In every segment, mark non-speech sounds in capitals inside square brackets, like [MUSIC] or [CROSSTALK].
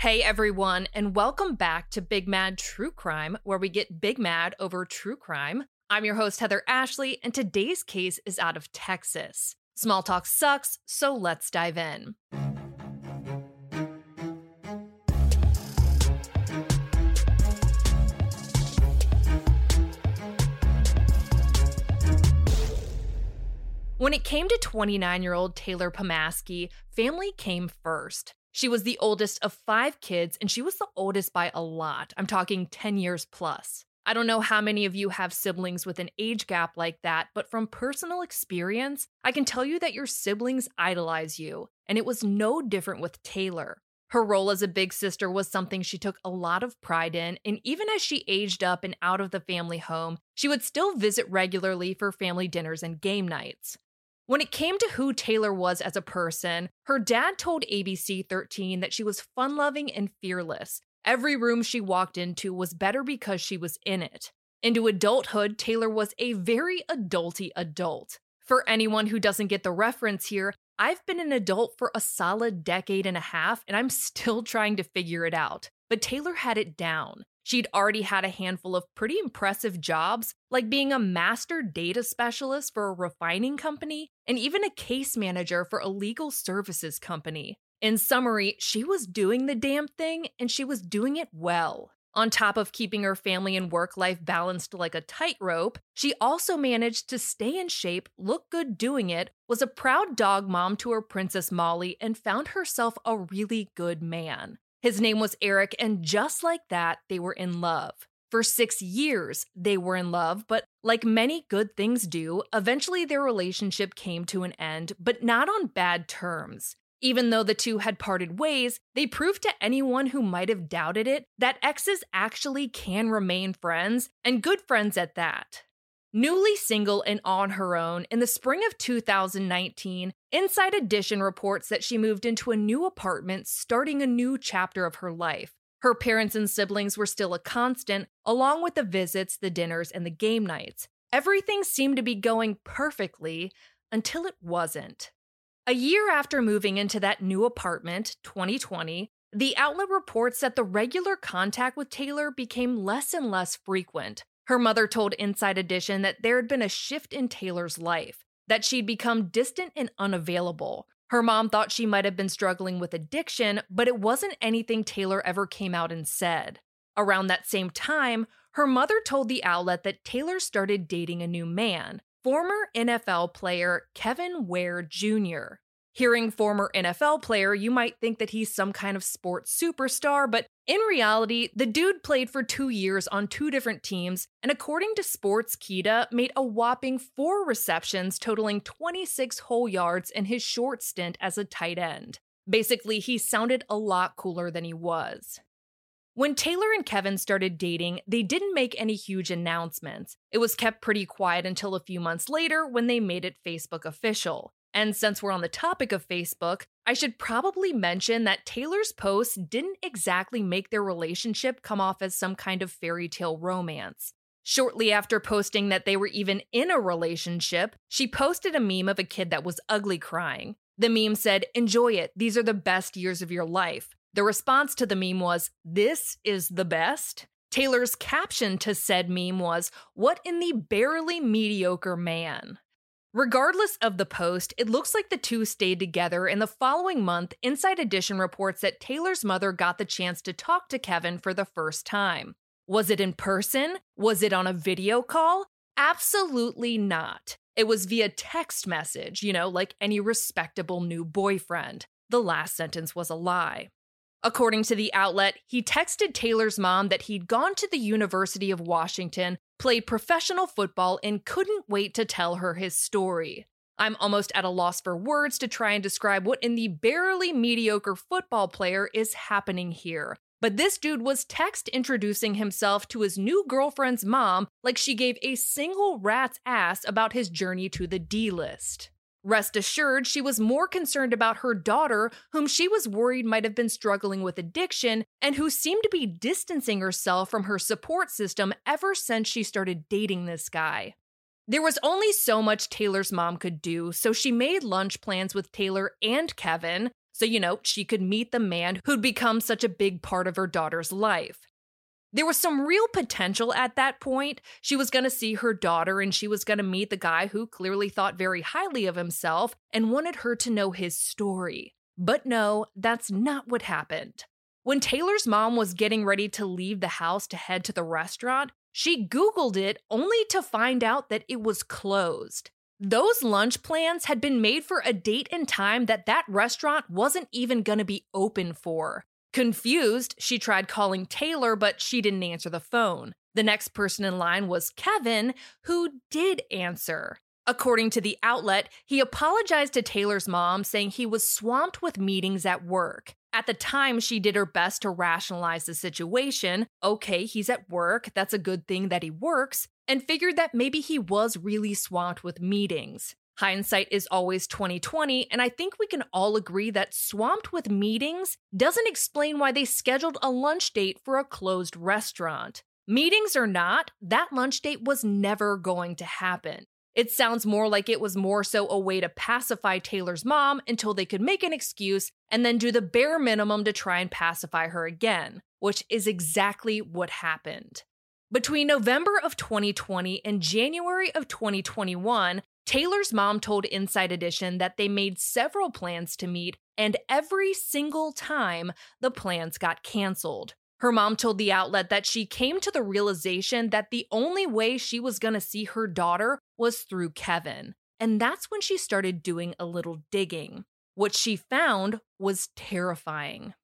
Hey everyone, and welcome back to Big Mad True Crime, where we get big mad over true crime. I'm your host, Heather Ashley, and today's case is out of Texas. Small talk sucks, so let's dive in. When it came to 29 year old Taylor Pomaski, family came first. She was the oldest of five kids, and she was the oldest by a lot. I'm talking 10 years plus. I don't know how many of you have siblings with an age gap like that, but from personal experience, I can tell you that your siblings idolize you, and it was no different with Taylor. Her role as a big sister was something she took a lot of pride in, and even as she aged up and out of the family home, she would still visit regularly for family dinners and game nights. When it came to who Taylor was as a person, her dad told ABC 13 that she was fun loving and fearless. Every room she walked into was better because she was in it. Into adulthood, Taylor was a very adulty adult. For anyone who doesn't get the reference here, I've been an adult for a solid decade and a half, and I'm still [LAUGHS] trying to figure it out. But Taylor had it down. She'd already had a handful of pretty impressive jobs, like being a master data specialist for a refining company and even a case manager for a legal services company. In summary, she was doing the damn thing and she was doing it well. On top of keeping her family and work life balanced like a tightrope, she also managed to stay in shape, look good doing it, was a proud dog mom to her Princess Molly, and found herself a really good man. His name was Eric, and just like that, they were in love. For six years, they were in love, but like many good things do, eventually their relationship came to an end, but not on bad terms. Even though the two had parted ways, they proved to anyone who might have doubted it that exes actually can remain friends, and good friends at that. Newly single and on her own, in the spring of 2019, Inside Edition reports that she moved into a new apartment, starting a new chapter of her life. Her parents and siblings were still a constant, along with the visits, the dinners, and the game nights. Everything seemed to be going perfectly until it wasn't. A year after moving into that new apartment, 2020, the outlet reports that the regular contact with Taylor became less and less frequent. Her mother told Inside Edition that there had been a shift in Taylor's life, that she'd become distant and unavailable. Her mom thought she might have been struggling with addiction, but it wasn't anything Taylor ever came out and said. Around that same time, her mother told the outlet that Taylor started dating a new man, former NFL player Kevin Ware Jr. Hearing former NFL player, you might think that he's some kind of sports superstar, but in reality, the dude played for two years on two different teams, and according to Sportskeeda, made a whopping four receptions totaling 26 whole yards in his short stint as a tight end. Basically, he sounded a lot cooler than he was. When Taylor and Kevin started dating, they didn't make any huge announcements. It was kept pretty quiet until a few months later when they made it Facebook official. And since we're on the topic of Facebook, I should probably mention that Taylor's posts didn't exactly make their relationship come off as some kind of fairy tale romance. Shortly after posting that they were even in a relationship, she posted a meme of a kid that was ugly crying. The meme said, Enjoy it, these are the best years of your life. The response to the meme was, This is the best? Taylor's caption to said meme was, What in the barely mediocre man? Regardless of the post, it looks like the two stayed together. In the following month, Inside Edition reports that Taylor's mother got the chance to talk to Kevin for the first time. Was it in person? Was it on a video call? Absolutely not. It was via text message, you know, like any respectable new boyfriend. The last sentence was a lie. According to the outlet, he texted Taylor's mom that he'd gone to the University of Washington, played professional football, and couldn't wait to tell her his story. I'm almost at a loss for words to try and describe what in the barely mediocre football player is happening here. But this dude was text introducing himself to his new girlfriend's mom like she gave a single rat's ass about his journey to the D list. Rest assured, she was more concerned about her daughter, whom she was worried might have been struggling with addiction and who seemed to be distancing herself from her support system ever since she started dating this guy. There was only so much Taylor's mom could do, so she made lunch plans with Taylor and Kevin, so, you know, she could meet the man who'd become such a big part of her daughter's life. There was some real potential at that point. She was going to see her daughter and she was going to meet the guy who clearly thought very highly of himself and wanted her to know his story. But no, that's not what happened. When Taylor's mom was getting ready to leave the house to head to the restaurant, she Googled it only to find out that it was closed. Those lunch plans had been made for a date and time that that restaurant wasn't even going to be open for. Confused, she tried calling Taylor, but she didn't answer the phone. The next person in line was Kevin, who did answer. According to the outlet, he apologized to Taylor's mom, saying he was swamped with meetings at work. At the time, she did her best to rationalize the situation. Okay, he's at work, that's a good thing that he works, and figured that maybe he was really swamped with meetings. Hindsight is always 2020, and I think we can all agree that swamped with meetings doesn't explain why they scheduled a lunch date for a closed restaurant. Meetings or not, that lunch date was never going to happen. It sounds more like it was more so a way to pacify Taylor's mom until they could make an excuse and then do the bare minimum to try and pacify her again, which is exactly what happened. Between November of 2020 and January of 2021, Taylor's mom told Inside Edition that they made several plans to meet, and every single time the plans got canceled. Her mom told the outlet that she came to the realization that the only way she was going to see her daughter was through Kevin. And that's when she started doing a little digging. What she found was terrifying.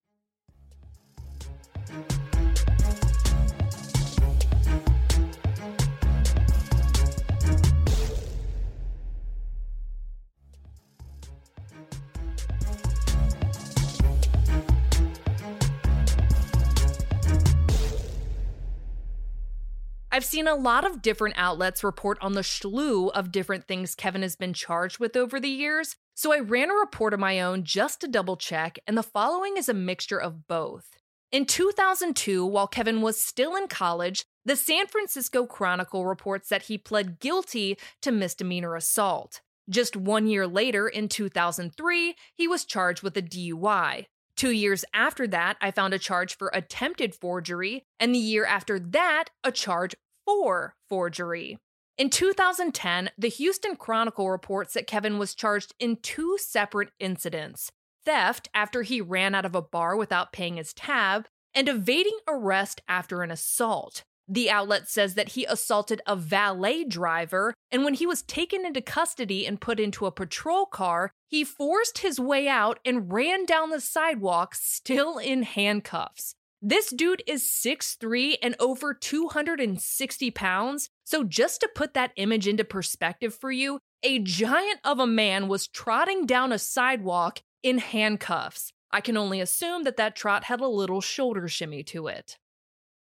I've seen a lot of different outlets report on the slew of different things Kevin has been charged with over the years, so I ran a report of my own just to double check, and the following is a mixture of both. In 2002, while Kevin was still in college, the San Francisco Chronicle reports that he pled guilty to misdemeanor assault. Just one year later, in 2003, he was charged with a DUI. Two years after that, I found a charge for attempted forgery, and the year after that, a charge for forgery. In 2010, the Houston Chronicle reports that Kevin was charged in two separate incidents theft after he ran out of a bar without paying his tab, and evading arrest after an assault. The outlet says that he assaulted a valet driver, and when he was taken into custody and put into a patrol car, he forced his way out and ran down the sidewalk still in handcuffs. This dude is 6'3 and over 260 pounds. So, just to put that image into perspective for you, a giant of a man was trotting down a sidewalk in handcuffs. I can only assume that that trot had a little shoulder shimmy to it.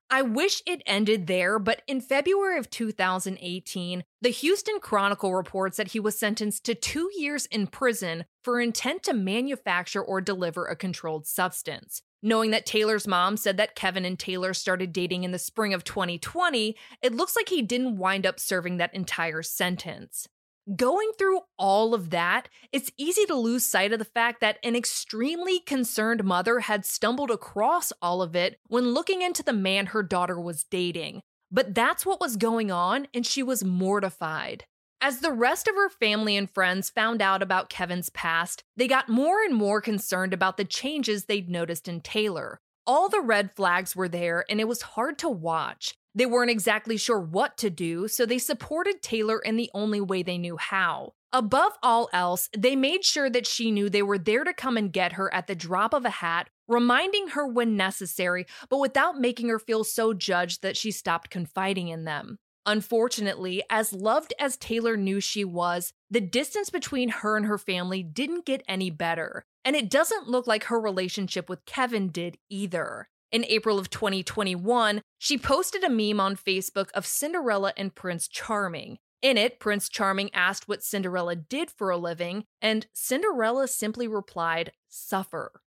I wish it ended there, but in February of 2018, the Houston Chronicle reports that he was sentenced to two years in prison for intent to manufacture or deliver a controlled substance. Knowing that Taylor's mom said that Kevin and Taylor started dating in the spring of 2020, it looks like he didn't wind up serving that entire sentence. Going through all of that, it's easy to lose sight of the fact that an extremely concerned mother had stumbled across all of it when looking into the man her daughter was dating. But that's what was going on, and she was mortified. As the rest of her family and friends found out about Kevin's past, they got more and more concerned about the changes they'd noticed in Taylor. All the red flags were there, and it was hard to watch. They weren't exactly sure what to do, so they supported Taylor in the only way they knew how. Above all else, they made sure that she knew they were there to come and get her at the drop of a hat, reminding her when necessary, but without making her feel so judged that she stopped confiding in them. Unfortunately, as loved as Taylor knew she was, the distance between her and her family didn't get any better, and it doesn't look like her relationship with Kevin did either. In April of 2021, she posted a meme on Facebook of Cinderella and Prince Charming. In it, Prince Charming asked what Cinderella did for a living, and Cinderella simply replied, suffer.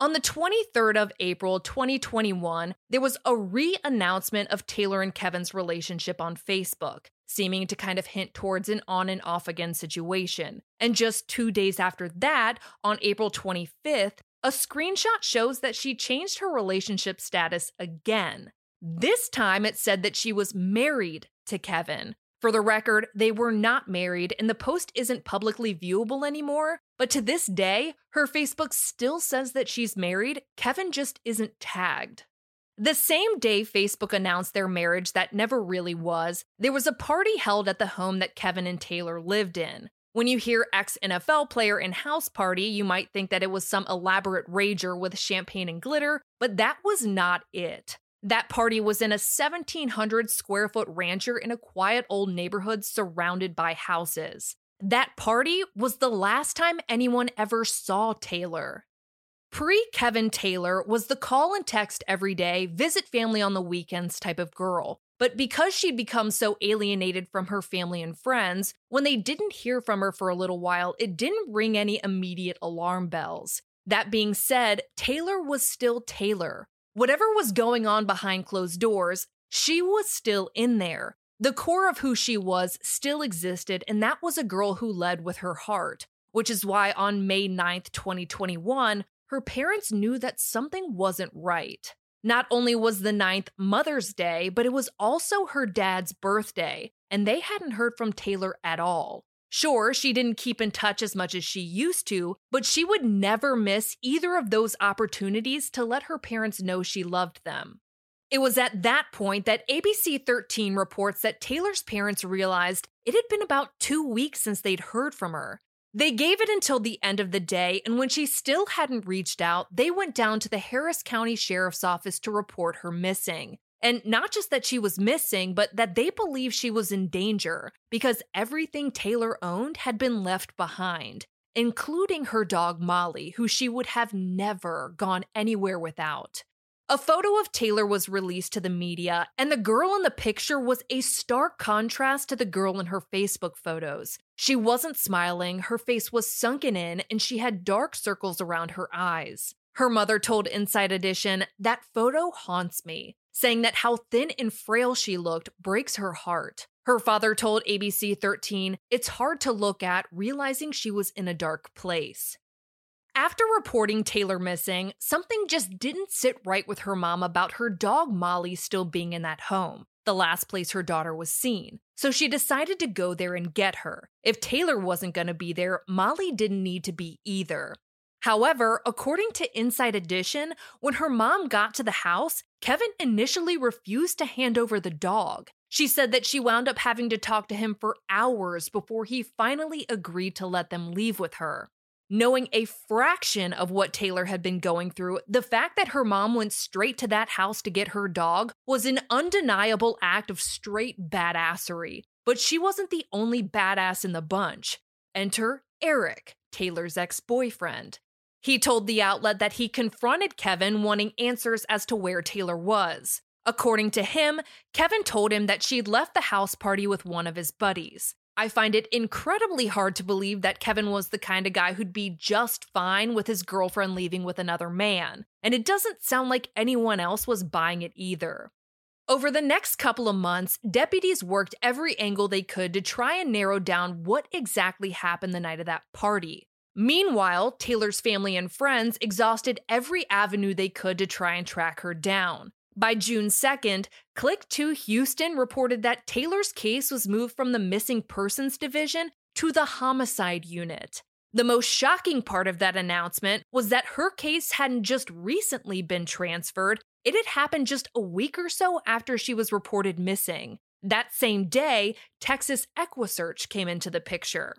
On the 23rd of April 2021, there was a re announcement of Taylor and Kevin's relationship on Facebook, seeming to kind of hint towards an on and off again situation. And just two days after that, on April 25th, a screenshot shows that she changed her relationship status again. This time it said that she was married to Kevin, for the record, they were not married, and the post isn't publicly viewable anymore. But to this day, her Facebook still says that she's married. Kevin just isn't tagged. The same day Facebook announced their marriage that never really was, there was a party held at the home that Kevin and Taylor lived in. When you hear ex NFL player in house party, you might think that it was some elaborate rager with champagne and glitter, but that was not it. That party was in a 1,700 square foot rancher in a quiet old neighborhood surrounded by houses. That party was the last time anyone ever saw Taylor. Pre Kevin Taylor was the call and text every day, visit family on the weekends type of girl. But because she'd become so alienated from her family and friends, when they didn't hear from her for a little while, it didn't ring any immediate alarm bells. That being said, Taylor was still Taylor. Whatever was going on behind closed doors, she was still in there. The core of who she was still existed, and that was a girl who led with her heart, which is why on May 9th, 2021, her parents knew that something wasn't right. Not only was the 9th Mother's Day, but it was also her dad's birthday, and they hadn't heard from Taylor at all. Sure, she didn't keep in touch as much as she used to, but she would never miss either of those opportunities to let her parents know she loved them. It was at that point that ABC 13 reports that Taylor's parents realized it had been about two weeks since they'd heard from her. They gave it until the end of the day, and when she still hadn't reached out, they went down to the Harris County Sheriff's Office to report her missing. And not just that she was missing, but that they believed she was in danger because everything Taylor owned had been left behind, including her dog Molly, who she would have never gone anywhere without. A photo of Taylor was released to the media, and the girl in the picture was a stark contrast to the girl in her Facebook photos. She wasn't smiling, her face was sunken in, and she had dark circles around her eyes. Her mother told Inside Edition, That photo haunts me saying that how thin and frail she looked breaks her heart. Her father told ABC 13 it's hard to look at, realizing she was in a dark place. After reporting Taylor missing, something just didn't sit right with her mom about her dog Molly still being in that home, the last place her daughter was seen. So she decided to go there and get her. If Taylor wasn't going to be there, Molly didn't need to be either. However, according to Inside Edition, when her mom got to the house, Kevin initially refused to hand over the dog. She said that she wound up having to talk to him for hours before he finally agreed to let them leave with her. Knowing a fraction of what Taylor had been going through, the fact that her mom went straight to that house to get her dog was an undeniable act of straight badassery. But she wasn't the only badass in the bunch. Enter Eric, Taylor's ex boyfriend. He told the outlet that he confronted Kevin wanting answers as to where Taylor was. According to him, Kevin told him that she'd left the house party with one of his buddies. I find it incredibly hard to believe that Kevin was the kind of guy who'd be just fine with his girlfriend leaving with another man, and it doesn't sound like anyone else was buying it either. Over the next couple of months, deputies worked every angle they could to try and narrow down what exactly happened the night of that party. Meanwhile, Taylor's family and friends exhausted every avenue they could to try and track her down. By June 2nd, Click 2 Houston reported that Taylor's case was moved from the Missing Persons Division to the Homicide Unit. The most shocking part of that announcement was that her case hadn't just recently been transferred, it had happened just a week or so after she was reported missing. That same day, Texas EquuSearch came into the picture.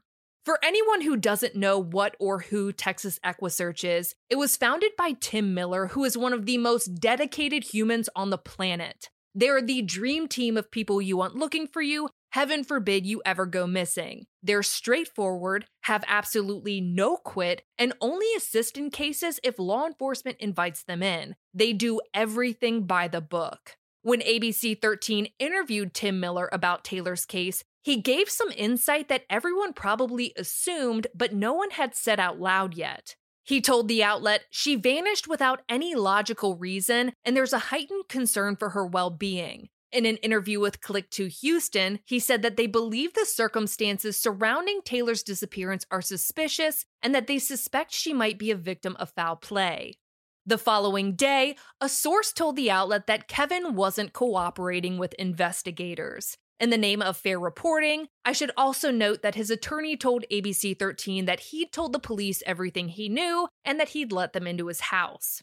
For anyone who doesn't know what or who Texas EquuSearch is, it was founded by Tim Miller, who is one of the most dedicated humans on the planet. They are the dream team of people you want looking for you, heaven forbid you ever go missing. They're straightforward, have absolutely no quit, and only assist in cases if law enforcement invites them in. They do everything by the book. When ABC 13 interviewed Tim Miller about Taylor's case, he gave some insight that everyone probably assumed, but no one had said out loud yet. He told the outlet she vanished without any logical reason, and there's a heightened concern for her well being. In an interview with Click 2 Houston, he said that they believe the circumstances surrounding Taylor's disappearance are suspicious and that they suspect she might be a victim of foul play. The following day, a source told the outlet that Kevin wasn't cooperating with investigators. In the name of fair reporting, I should also note that his attorney told ABC 13 that he'd told the police everything he knew and that he'd let them into his house.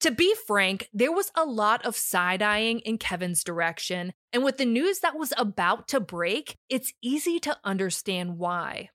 To be frank, there was a lot of side eyeing in Kevin's direction, and with the news that was about to break, it's easy to understand why.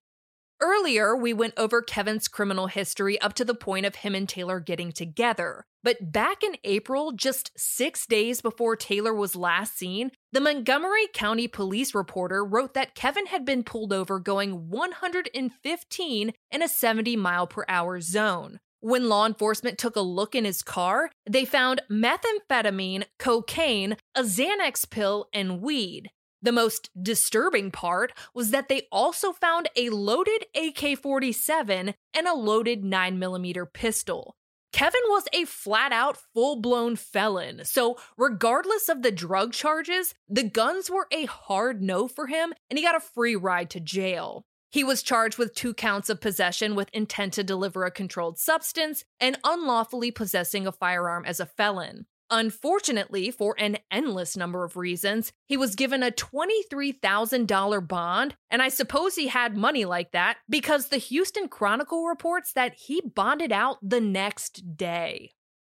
Earlier, we went over Kevin's criminal history up to the point of him and Taylor getting together. But back in April, just six days before Taylor was last seen, the Montgomery County police reporter wrote that Kevin had been pulled over going 115 in a 70 mile per hour zone. When law enforcement took a look in his car, they found methamphetamine, cocaine, a Xanax pill, and weed. The most disturbing part was that they also found a loaded AK 47 and a loaded 9mm pistol. Kevin was a flat out full blown felon, so regardless of the drug charges, the guns were a hard no for him and he got a free ride to jail. He was charged with two counts of possession with intent to deliver a controlled substance and unlawfully possessing a firearm as a felon. Unfortunately, for an endless number of reasons, he was given a $23,000 bond, and I suppose he had money like that because the Houston Chronicle reports that he bonded out the next day.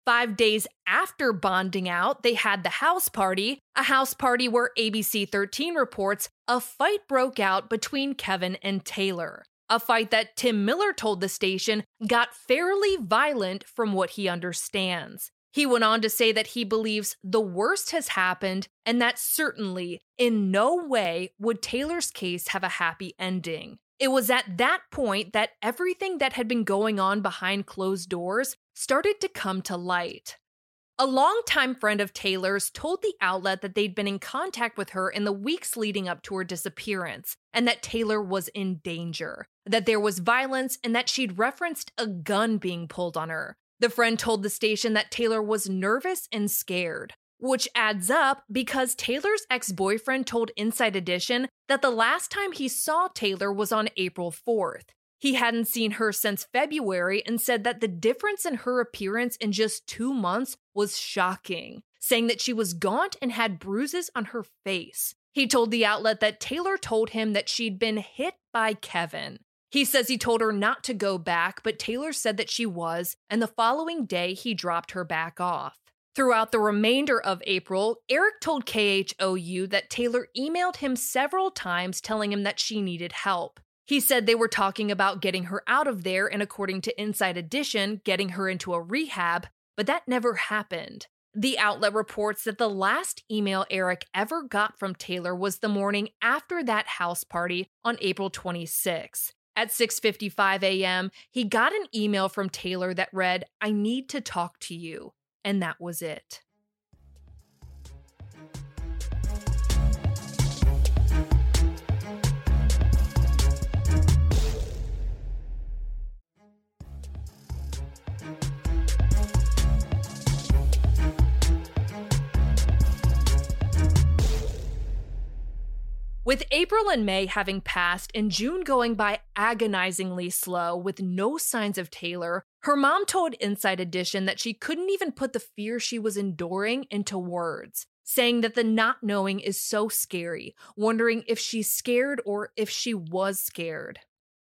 Five days after bonding out, they had the house party, a house party where ABC 13 reports a fight broke out between Kevin and Taylor. A fight that Tim Miller told the station got fairly violent from what he understands. He went on to say that he believes the worst has happened and that certainly, in no way, would Taylor's case have a happy ending. It was at that point that everything that had been going on behind closed doors started to come to light. A longtime friend of Taylor's told the outlet that they'd been in contact with her in the weeks leading up to her disappearance, and that Taylor was in danger, that there was violence, and that she'd referenced a gun being pulled on her. The friend told the station that Taylor was nervous and scared which adds up because Taylor's ex boyfriend told Inside Edition that the last time he saw Taylor was on April 4th. He hadn't seen her since February and said that the difference in her appearance in just two months was shocking, saying that she was gaunt and had bruises on her face. He told the outlet that Taylor told him that she'd been hit by Kevin. He says he told her not to go back, but Taylor said that she was, and the following day he dropped her back off. Throughout the remainder of April, Eric told KHOU that Taylor emailed him several times telling him that she needed help. He said they were talking about getting her out of there and, according to Inside Edition, getting her into a rehab, but that never happened. The outlet reports that the last email Eric ever got from Taylor was the morning after that house party on April 26. At 6:55 a.m., he got an email from Taylor that read, "I need to talk to you." And that was it. With April and May having passed and June going by agonizingly slow with no signs of Taylor, her mom told Inside Edition that she couldn't even put the fear she was enduring into words, saying that the not knowing is so scary, wondering if she's scared or if she was scared.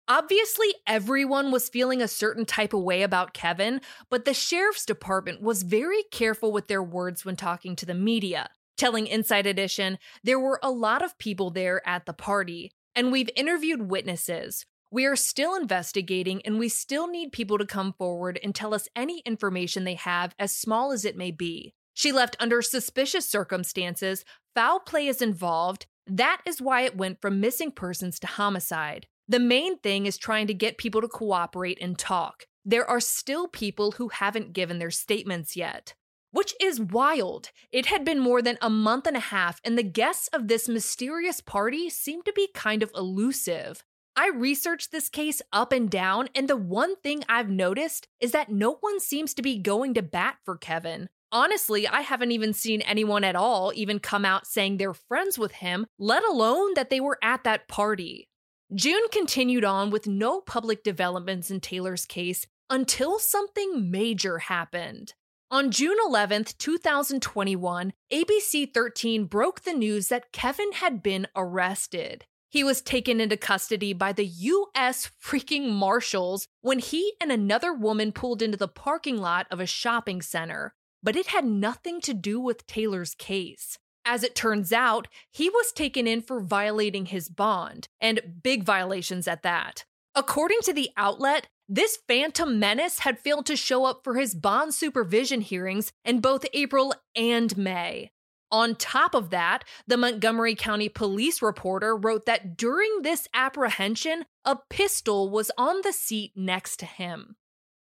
Obviously, everyone was feeling a certain type of way about Kevin, but the sheriff's department was very careful with their words when talking to the media telling Inside Edition there were a lot of people there at the party, and we've interviewed witnesses. We are still investigating, and we still need people to come forward and tell us any information they have, as small as it may be. She left under suspicious circumstances, foul play is involved, That is why it went from missing persons to homicide. The main thing is trying to get people to cooperate and talk. There are still people who haven't given their statements yet. Which is wild. It had been more than a month and a half, and the guests of this mysterious party seemed to be kind of elusive. I researched this case up and down, and the one thing I've noticed is that no one seems to be going to bat for Kevin. Honestly, I haven't even seen anyone at all even come out saying they're friends with him, let alone that they were at that party. June continued on with no public developments in Taylor's case until something major happened. On June 11th, 2021, ABC 13 broke the news that Kevin had been arrested. He was taken into custody by the US freaking Marshals when he and another woman pulled into the parking lot of a shopping center, but it had nothing to do with Taylor's case. As it turns out, he was taken in for violating his bond, and big violations at that. According to the outlet, this phantom menace had failed to show up for his bond supervision hearings in both April and May. On top of that, the Montgomery County police reporter wrote that during this apprehension, a pistol was on the seat next to him.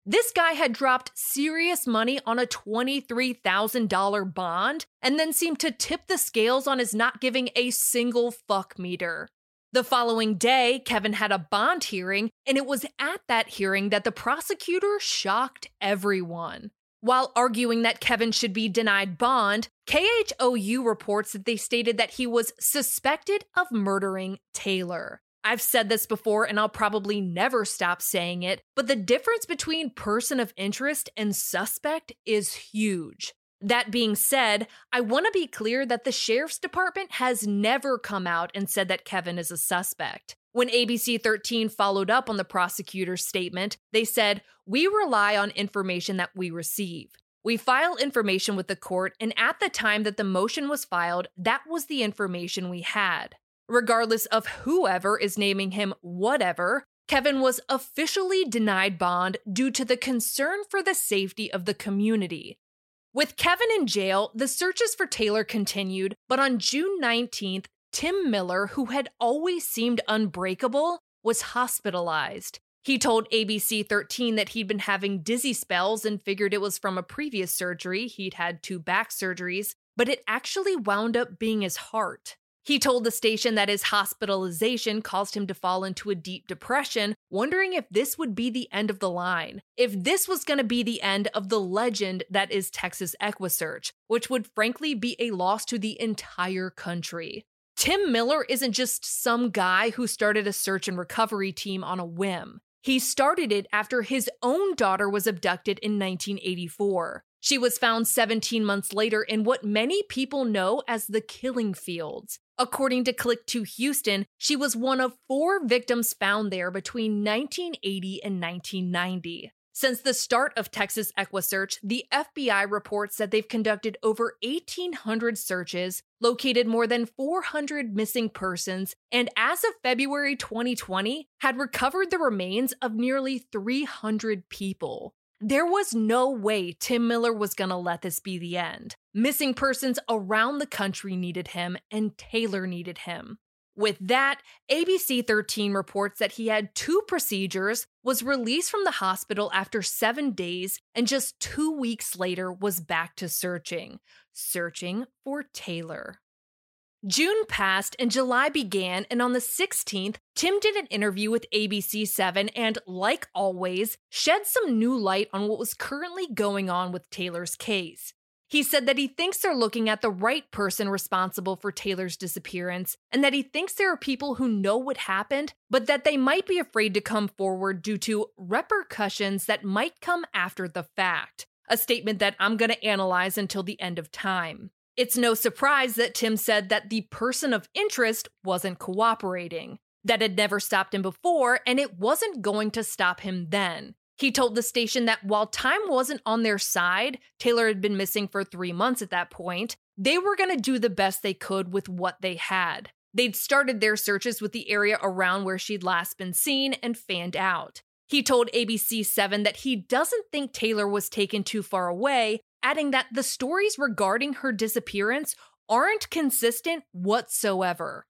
This guy had dropped serious money on a $23,000 bond and then seemed to tip the scales on his not giving a single fuck meter. The following day, Kevin had a bond hearing, and it was at that hearing that the prosecutor shocked everyone. While arguing that Kevin should be denied bond, KHOU reports that they stated that he was suspected of murdering Taylor. I've said this before and I'll probably never stop saying it, but the difference between person of interest and suspect is huge. That being said, I want to be clear that the sheriff's department has never come out and said that Kevin is a suspect. When ABC 13 followed up on the prosecutor's statement, they said, We rely on information that we receive. We file information with the court, and at the time that the motion was filed, that was the information we had. Regardless of whoever is naming him whatever, Kevin was officially denied bond due to the concern for the safety of the community. With Kevin in jail, the searches for Taylor continued, but on June 19th, Tim Miller, who had always seemed unbreakable, was hospitalized. He told ABC 13 that he'd been having dizzy spells and figured it was from a previous surgery. He'd had two back surgeries, but it actually wound up being his heart. He told the station that his hospitalization caused him to fall into a deep depression, wondering if this would be the end of the line, if this was going to be the end of the legend that is Texas EquuSearch, which would frankly be a loss to the entire country. Tim Miller isn't just some guy who started a search and recovery team on a whim. He started it after his own daughter was abducted in 1984. She was found 17 months later in what many people know as the killing fields. According to Click 2 Houston, she was one of four victims found there between 1980 and 1990. Since the start of Texas EquuSearch, the FBI reports that they've conducted over 1,800 searches, located more than 400 missing persons, and as of February 2020, had recovered the remains of nearly 300 people. There was no way Tim Miller was going to let this be the end. Missing persons around the country needed him, and Taylor needed him. With that, ABC 13 reports that he had two procedures, was released from the hospital after seven days, and just two weeks later was back to searching, searching for Taylor. June passed and July began, and on the 16th, Tim did an interview with ABC7 and, like always, shed some new light on what was currently going on with Taylor's case. He said that he thinks they're looking at the right person responsible for Taylor's disappearance, and that he thinks there are people who know what happened, but that they might be afraid to come forward due to repercussions that might come after the fact. A statement that I'm going to analyze until the end of time. It's no surprise that Tim said that the person of interest wasn't cooperating, that had never stopped him before, and it wasn't going to stop him then. He told the station that while time wasn't on their side, Taylor had been missing for three months at that point, they were going to do the best they could with what they had. They'd started their searches with the area around where she'd last been seen and fanned out. He told ABC 7 that he doesn't think Taylor was taken too far away, adding that the stories regarding her disappearance aren't consistent whatsoever.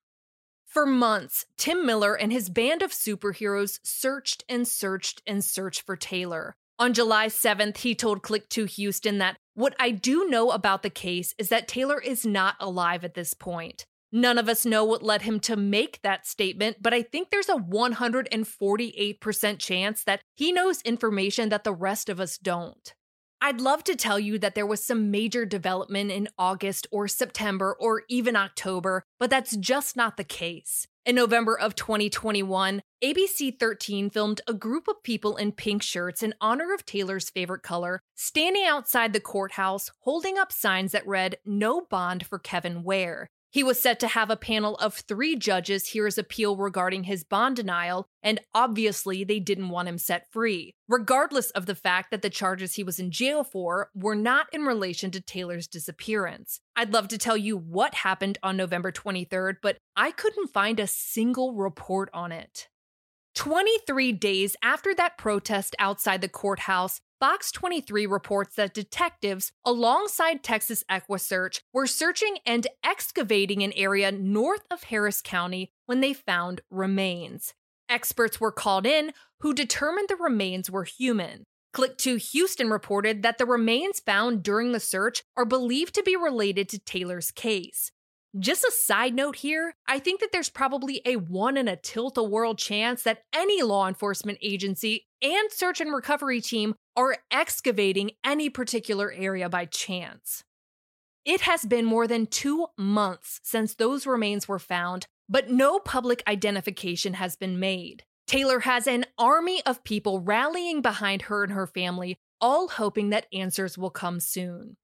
For months, Tim Miller and his band of superheroes searched and searched and searched for Taylor. On July 7th, he told Click 2 Houston that what I do know about the case is that Taylor is not alive at this point. None of us know what led him to make that statement, but I think there's a 148% chance that he knows information that the rest of us don't. I'd love to tell you that there was some major development in August or September or even October, but that's just not the case. In November of 2021, ABC 13 filmed a group of people in pink shirts in honor of Taylor's favorite color, standing outside the courthouse holding up signs that read, No bond for Kevin Ware. He was set to have a panel of three judges hear his appeal regarding his bond denial, and obviously they didn't want him set free, regardless of the fact that the charges he was in jail for were not in relation to Taylor's disappearance. I'd love to tell you what happened on November 23rd, but I couldn't find a single report on it. 23 days after that protest outside the courthouse, Fox 23 reports that detectives, alongside Texas EquuSearch, were searching and excavating an area north of Harris County when they found remains. Experts were called in who determined the remains were human. Click 2 Houston reported that the remains found during the search are believed to be related to Taylor's case. Just a side note here, I think that there's probably a one in a tilt a world chance that any law enforcement agency and search and recovery team are excavating any particular area by chance. It has been more than two months since those remains were found, but no public identification has been made. Taylor has an army of people rallying behind her and her family, all hoping that answers will come soon.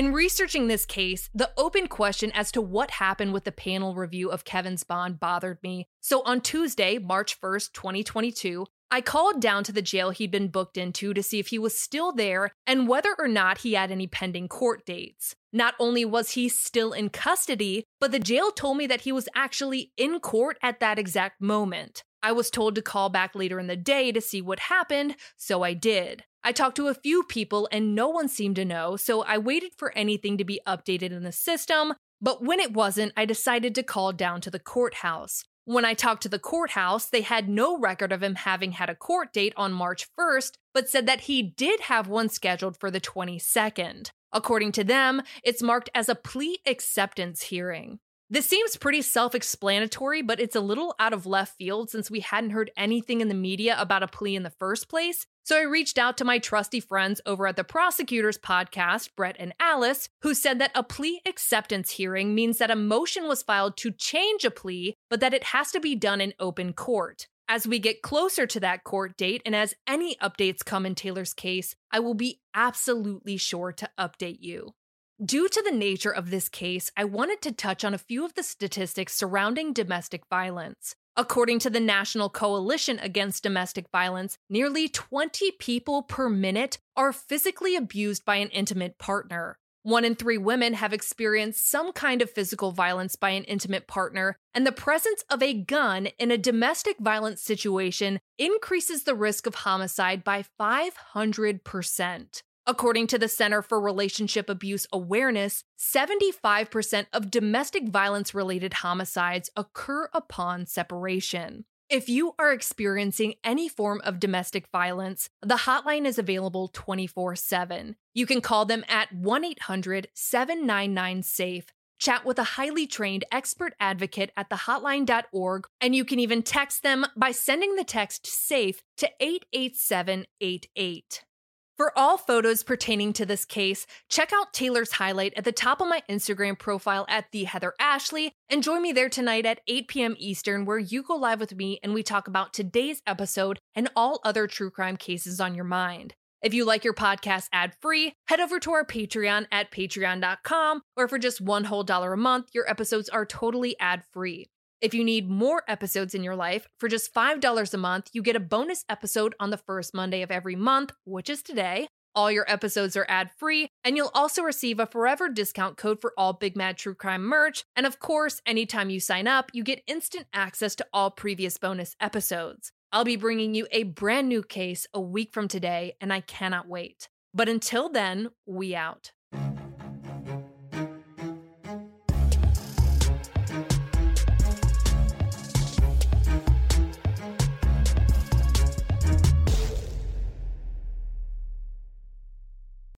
In researching this case, the open question as to what happened with the panel review of Kevin's bond bothered me. So on Tuesday, March 1st, 2022, I called down to the jail he'd been booked into to see if he was still there and whether or not he had any pending court dates. Not only was he still in custody, but the jail told me that he was actually in court at that exact moment. I was told to call back later in the day to see what happened, so I did. I talked to a few people and no one seemed to know, so I waited for anything to be updated in the system. But when it wasn't, I decided to call down to the courthouse. When I talked to the courthouse, they had no record of him having had a court date on March 1st, but said that he did have one scheduled for the 22nd. According to them, it's marked as a plea acceptance hearing. This seems pretty self explanatory, but it's a little out of left field since we hadn't heard anything in the media about a plea in the first place. So I reached out to my trusty friends over at the Prosecutors Podcast, Brett and Alice, who said that a plea acceptance hearing means that a motion was filed to change a plea, but that it has to be done in open court. As we get closer to that court date and as any updates come in Taylor's case, I will be absolutely sure to update you. Due to the nature of this case, I wanted to touch on a few of the statistics surrounding domestic violence. According to the National Coalition Against Domestic Violence, nearly 20 people per minute are physically abused by an intimate partner. One in three women have experienced some kind of physical violence by an intimate partner, and the presence of a gun in a domestic violence situation increases the risk of homicide by 500%. According to the Center for Relationship Abuse Awareness, 75% of domestic violence related homicides occur upon separation. If you are experiencing any form of domestic violence, the hotline is available 24 7. You can call them at 1 800 799 SAFE, chat with a highly trained expert advocate at thehotline.org, and you can even text them by sending the text SAFE to 88788. For all photos pertaining to this case, check out Taylor's highlight at the top of my Instagram profile at the Heather Ashley and join me there tonight at 8 p.m. Eastern, where you go live with me and we talk about today's episode and all other true crime cases on your mind. If you like your podcast ad free, head over to our Patreon at patreon.com, where for just one whole dollar a month, your episodes are totally ad free. If you need more episodes in your life, for just $5 a month, you get a bonus episode on the first Monday of every month, which is today. All your episodes are ad free, and you'll also receive a forever discount code for all Big Mad True Crime merch. And of course, anytime you sign up, you get instant access to all previous bonus episodes. I'll be bringing you a brand new case a week from today, and I cannot wait. But until then, we out.